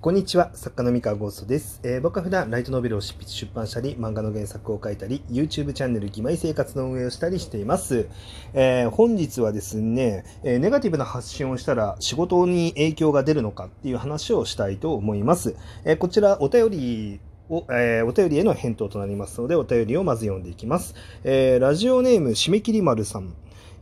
こんにちは、作家の三河ゴーストです、えー僕は普段ライトノベルを執筆出版したり、漫画の原作を書いたり、YouTube チャンネル義妹生活の運営をしたりしています。えー本日はですね、えーネガティブな発信をしたら仕事に影響が出るのかっていう話をしたいと思います。えこちらお便りを、えーお便りへの返答となりますので、お便りをまず読んでいきます。えーラジオネーム、締め切り丸さん。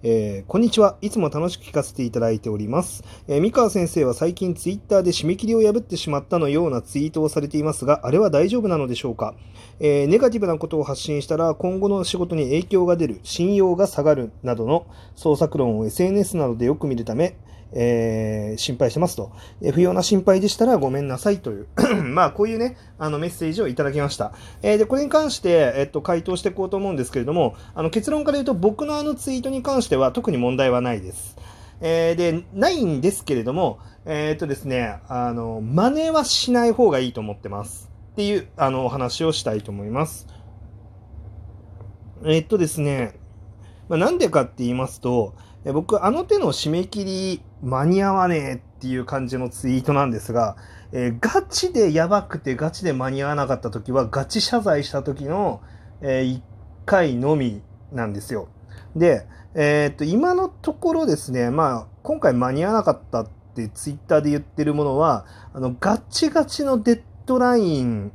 えーこんにちは。いつも楽しく聞かせていただいております。えー三河先生は最近ツイッターで締め切りを破ってしまったのようなツイートをされていますが、あれは大丈夫なのでしょうか、えーネガティブなことを発信したら今後の仕事に影響が出る、信用が下がるなどの創作論を SNS などでよく見るため、えー心配してますと、え不要な心配でしたらごめんなさいという、まあこういうね、あのメッセージをいただきました。えーで、これに関して、えっと、回答していこうと思うんですけれども、あの結論から言うと僕のあのツイートに関しては特に問題はないです。えーで、ないんですけれども、えっとですね、あの、真似はしない方がいいと思ってます。っていう、あの、お話をしたいと思います。えっとですね、まあ、なんでかって言いますと、僕、あの手の締め切り間に合わねえっていう感じのツイートなんですが、えーガチでやばくてガチで間に合わなかった時は、ガチ謝罪した時の、え1回のみなんですよ。で、えーっと、今のところですね、まあ、今回間に合わなかったってツイッターで言ってるものは、あの、ガチガチのデッドライン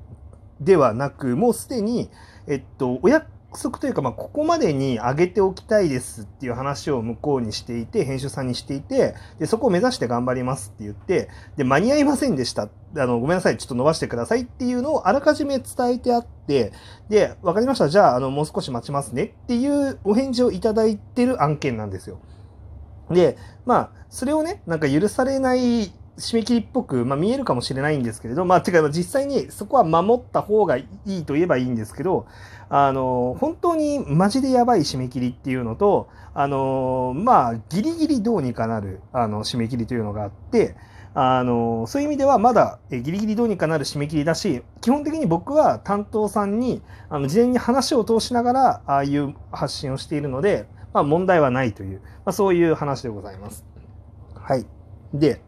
ではなく、もうすでに、えっと、お約束というか、まあ、ここまでに上げておきたいですっていう話を向こうにしていて、編集さんにしていて、で、そこを目指して頑張りますって言って、で、間に合いませんでした。あの、ごめんなさい、ちょっと伸ばしてくださいっていうのをあらかじめ伝えてあって、で、わかりました。じゃあ、あの、もう少し待ちますねっていうお返事をいただいてる案件なんですよ。で、まあ、それをね、なんか許されない締め切りっぽく、まあ、見えるかもしれないんですけれど、まあ、てか、実際にそこは守った方がいいと言えばいいんですけど、あの、本当にマジでやばい締め切りっていうのと、あの、まあ、ギリギリどうにかなる、あの、締め切りというのがあって、あの、そういう意味ではまだえギリギリどうにかなる締め切りだし、基本的に僕は担当さんに、あの、事前に話を通しながら、ああいう発信をしているので、まあ、問題はないという、まあ、そういう話でございます。はい。で、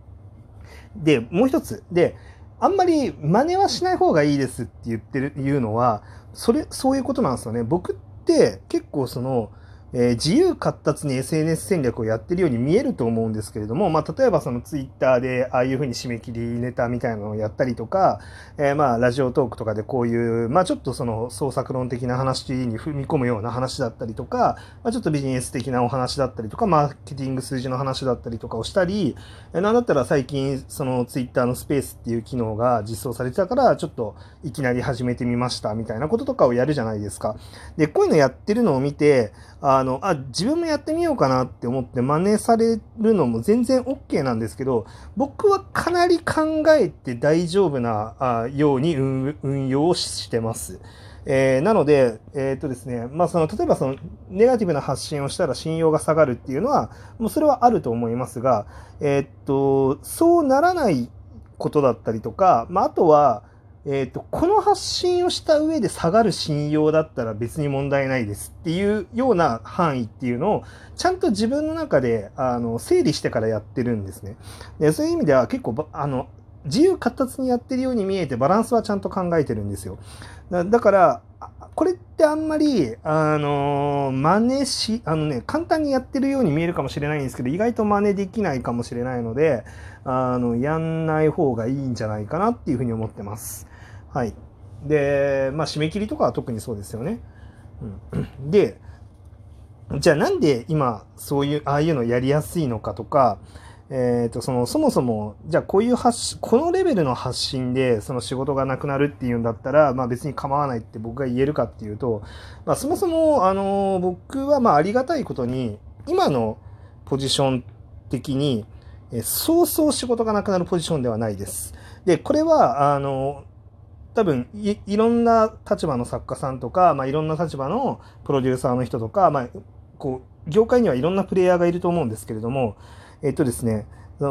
で、もう一つ。で、あんまり真似はしない方がいいですって言ってる、言うのは、それ、そういうことなんですよね。僕って結構その、えー自由闊達に SNS 戦略をやってるように見えると思うんですけれども、まあ、例えばそのツイッターでああいうふうに締め切りネタみたいなのをやったりとか、えーまあ、ラジオトークとかでこういう、まあ、ちょっとその創作論的な話に踏み込むような話だったりとか、まあ、ちょっとビジネス的なお話だったりとか、マーケティング数字の話だったりとかをしたり、えーなんだったら最近そのツイッターのスペースっていう機能が実装されてたから、ちょっといきなり始めてみましたみたいなこととかをやるじゃないですか。で、こういうのやってるのを見て、あの、あ、自分もやってみようかなって思って真似されるのも全然 OK なんですけど、僕はかなり考えて大丈夫なあように運運用をしてます。えーなので、えーっとですね、まあその、例えばその、ネガティブな発信をしたら信用が下がるっていうのは、もうそれはあると思いますが、えーっと、そうならないことだったりとか、まああとは、えっ、と、この発信をした上で下がる信用だったら別に問題ないですっていうような範囲っていうのを、ちゃんと自分の中で、あの、整理してからやってるんですね。で、そういう意味では結構、あの、自由闊達にやってるように見えてバランスはちゃんと考えてるんですよ。だから、これってあんまり、あの、真似し、あのね、簡単にやってるように見えるかもしれないんですけど、意外と真似できないかもしれないので、あの、やんない方がいいんじゃないかなっていうふうに思ってます。はい。で、まあ、締め切りとかは特にそうですよね。うん、で、じゃあなんで今、そういう、ああいうのやりやすいのかとか、えっ、と、その、そもそも、じゃあこういう発、このレベルの発信で、その仕事がなくなるっていうんだったら、まあ別に構わないって僕が言えるかっていうと、まあそもそも、あの、僕はまあありがたいことに、今のポジション的に、えそうそう仕事がなくなるポジションではないです。で、これは、あの、多分い、いろんな立場の作家さんとか、まあ、いろんな立場のプロデューサーの人とか、まあ、こう、業界にはいろんなプレイヤーがいると思うんですけれども、えっとですね、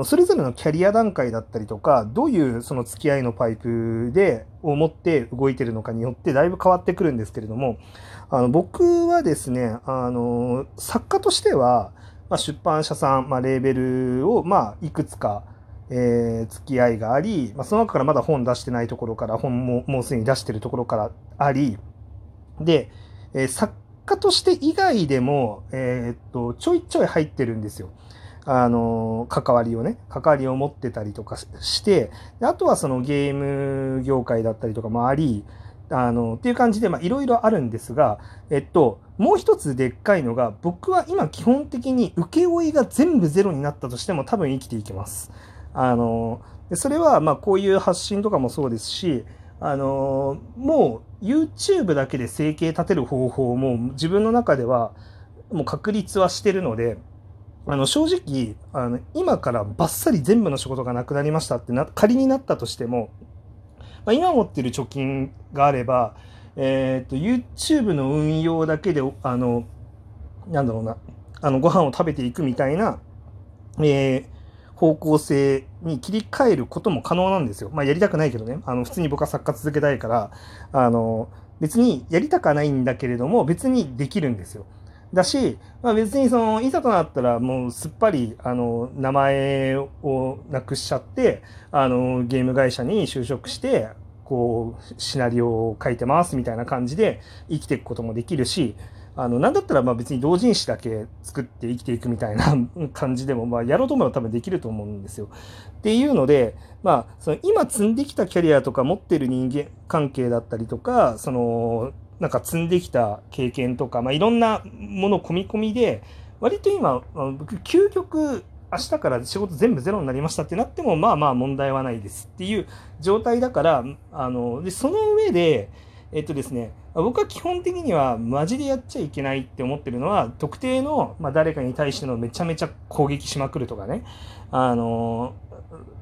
それぞれのキャリア段階だったりとか、どういうその付き合いのパイプで、を持って動いてるのかによってだいぶ変わってくるんですけれども、あの、僕はですね、あの、作家としては、まあ、出版社さん、まあ、レーベルを、まあ、いくつか、えー、付き合いがあり、まあ、その中からまだ本出してないところから、本ももうすでに出してるところからあり、で、えー、作家として以外でも、えー、っと、ちょいちょい入ってるんですよ。あの、関わりをね、関わりを持ってたりとかして、あとはそのゲーム業界だったりとかもあり、あの、っていう感じで、ま、いろいろあるんですが、えっと、もう一つでっかいのが、僕は今基本的に請負が全部ゼロになったとしても多分生きていけます。あの、それは、ま、こういう発信とかもそうですし、あの、もう YouTube だけで生計立てる方法も自分の中ではもう確立はしてるので、あの正直あの今からバッサリ全部の仕事がなくなりましたってな仮になったとしても、まあ、今持ってる貯金があれば、えーと、YouTube の運用だけであのなんだろうなあのご飯を食べていくみたいな、えー、方向性に切り替えることも可能なんですよ。まあやりたくないけどね。あの普通に僕は作家続けたいから、あの別にやりたくはないんだけれども別にできるんですよ。だし、まあ、別にそのいざとなったらもうすっぱりあの名前をなくしちゃってあのゲーム会社に就職してこうシナリオを書いてますみたいな感じで生きていくこともできるしあのなんだったらまあ別に同人誌だけ作って生きていくみたいな 感じでもまあやろうと思えば多分できると思うんですよ。っていうので、まあ、その今積んできたキャリアとか持ってる人間関係だったりとかそのなんか積んできた経験とか、まあ、いろんなもの込み込みで、割と今、僕、究極、明日から仕事全部ゼロになりましたってなっても、まあまあ問題はないですっていう状態だから、あの、で、その上で、えっとですね、僕は基本的にはマジでやっちゃいけないって思ってるのは、特定の、まあ、誰かに対してのめちゃめちゃ攻撃しまくるとかね、あの、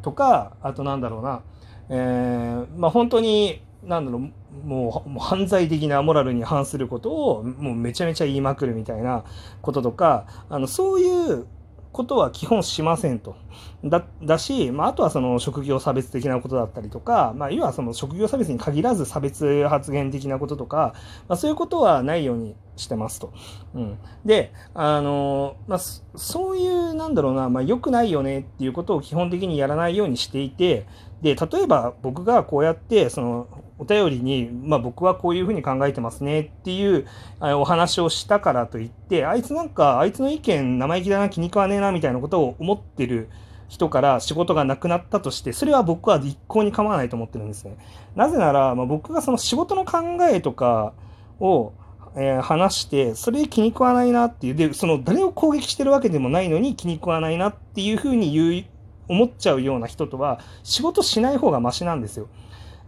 とか、あとなんだろうな、えー、まあ本当に、なんだろう、もう犯罪的なモラルに反することをもうめちゃめちゃ言いまくるみたいなこととかあのそういうことは基本しませんと。だだし、まあ、あとはその職業差別的なことだったりとか、まあ、要はその職業差別に限らず差別発言的なこととか、まあ、そういうことはないようにしてますと。うん、で、あの、まあ、そういう、なんだろうな、まあ、良くないよねっていうことを基本的にやらないようにしていて、で、例えば僕がこうやって、その、お便りに、まあ、僕はこういうふうに考えてますねっていうお話をしたからといって、あいつなんか、あいつの意見生意気だな、気に食わねえな、みたいなことを思ってる人から仕事がなくなったとして、それは僕は一向に構わないと思ってるんですね。なぜなら、まあ、僕がその仕事の考えとかを、えー、話して、それ気に食わないなっていう、で、その誰を攻撃してるわけでもないのに気に食わないなっていうふうに言う、思っちゃうような人とは仕事しない方がマシなんですよ。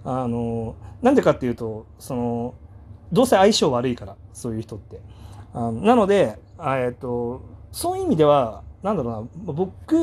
あの、なんでかっていうと、その、どうせ相性悪いから、そういう人って。あのなので、えっと、そういう意味では、なんだろうな、僕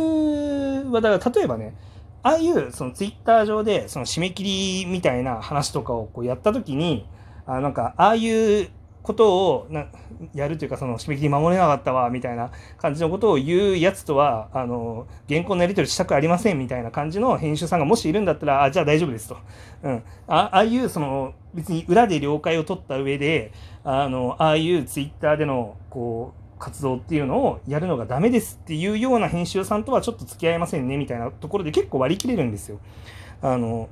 は、だから例えばね、ああいうそのツイッター上でその締め切りみたいな話とかをこうやった時に、あなんかああいうことをなやるというかその締め切り守れなかったわみたいな感じのことを言うやつとはあの原稿のやり取りしたくありませんみたいな感じの編集さんがもしいるんだったらあじゃあ大丈夫ですと、うん、ああいうその別に裏で了解を取った上であのああいうツイッターでのこう活動っていうのをやるのがダメですっていうような編集さんとはちょっと付き合いませんねみたいなところで結構割り切れるんですよ。あの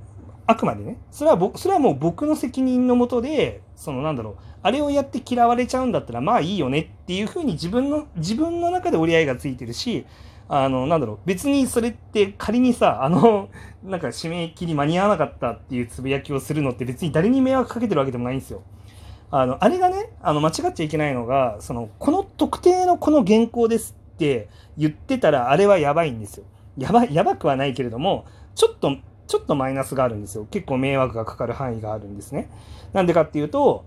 あくまでね。それは僕、それはもう僕の責任のもとで、そのなんだろう、あれをやって嫌われちゃうんだったら、まあいいよねっていうふうに自分の、自分の中で折り合いがついてるし、あの、なんだろう、別にそれって仮にさ、あの、なんか締め切り間に合わなかったっていうつぶやきをするのって別に誰に迷惑かけてるわけでもないんですよ。あの、あれがね、あの、間違っちゃいけないのが、その、この特定のこの原稿ですって言ってたら、あれはやばいんですよ。やば、やばくはないけれども、ちょっとちょっとマイナスがあるんですよ。結構迷惑がかかる範囲があるんですね。なんでかっていうと、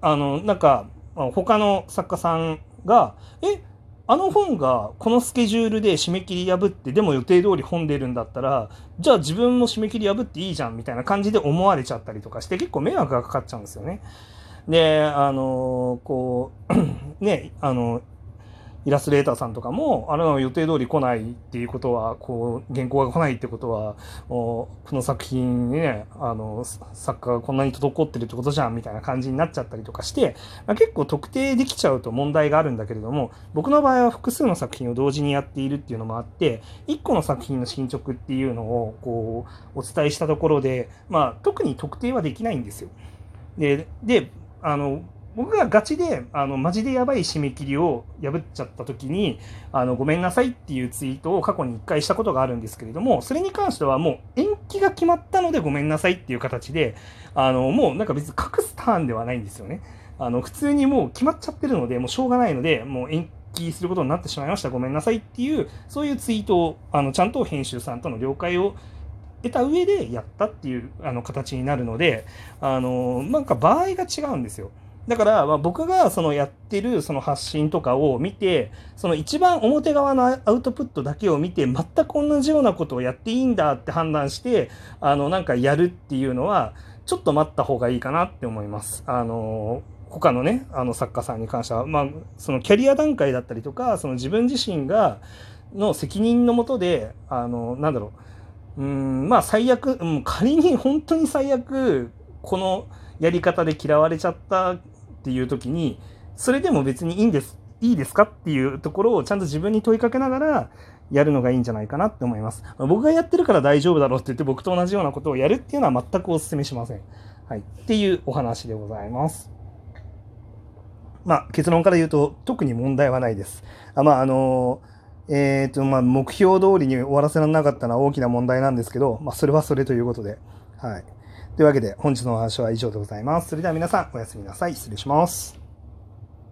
あの、なんか、他の作家さんが、え、あの本がこのスケジュールで締め切り破って、でも予定通り本出るんだったら、じゃあ自分も締め切り破っていいじゃんみたいな感じで思われちゃったりとかして、結構迷惑がかかっちゃうんですよね。で、あの、こう、ね、あの、イラストレーターさんとかも、あの予定通り来ないっていうことは、こう、原稿が来ないってことは、この作品にね、あの、作家がこんなに滞ってるってことじゃんみたいな感じになっちゃったりとかして、まあ、結構特定できちゃうと問題があるんだけれども、僕の場合は複数の作品を同時にやっているっていうのもあって、1個の作品の進捗っていうのを、こう、お伝えしたところで、まあ、特に特定はできないんですよ。で、で、あの、僕がガチで、あの、マジでやばい締め切りを破っちゃった時に、あの、ごめんなさいっていうツイートを過去に1回したことがあるんですけれども、それに関してはもう延期が決まったのでごめんなさいっていう形で、あの、もうなんか別に隠すターンではないんですよね。あの、普通にもう決まっちゃってるので、もうしょうがないので、もう延期することになってしまいました。ごめんなさいっていう、そういうツイートを、あの、ちゃんと編集さんとの了解を得た上でやったっていうあの形になるので、あの、なんか場合が違うんですよ。だから、まあ、僕がそのやってるその発信とかを見て、その一番表側のアウトプットだけを見て、全く同じようなことをやっていいんだって判断して、あの、なんかやるっていうのは、ちょっと待った方がいいかなって思います。あの、他のね、あの作家さんに関しては、まあ、そのキャリア段階だったりとか、その自分自身が、の責任のもとで、あの、なんだろう、うん、まあ最悪、う、仮に本当に最悪、このやり方で嫌われちゃったっていう時に、それでも別にいいんです、いいですかっていうところをちゃんと自分に問いかけながらやるのがいいんじゃないかなって思います。僕がやってるから大丈夫だろうって言って僕と同じようなことをやるっていうのは全くお勧めしません。はい。っていうお話でございます。まあ、結論から言うと、特に問題はないです。あまあ、あのえっ、ー、と、まあ、目標通りに終わらせられなかったのは大きな問題なんですけど、まあ、それはそれということで、はい。というわけで、本日のお話は以上でございます。それでは皆さん、おやすみなさい。失礼します。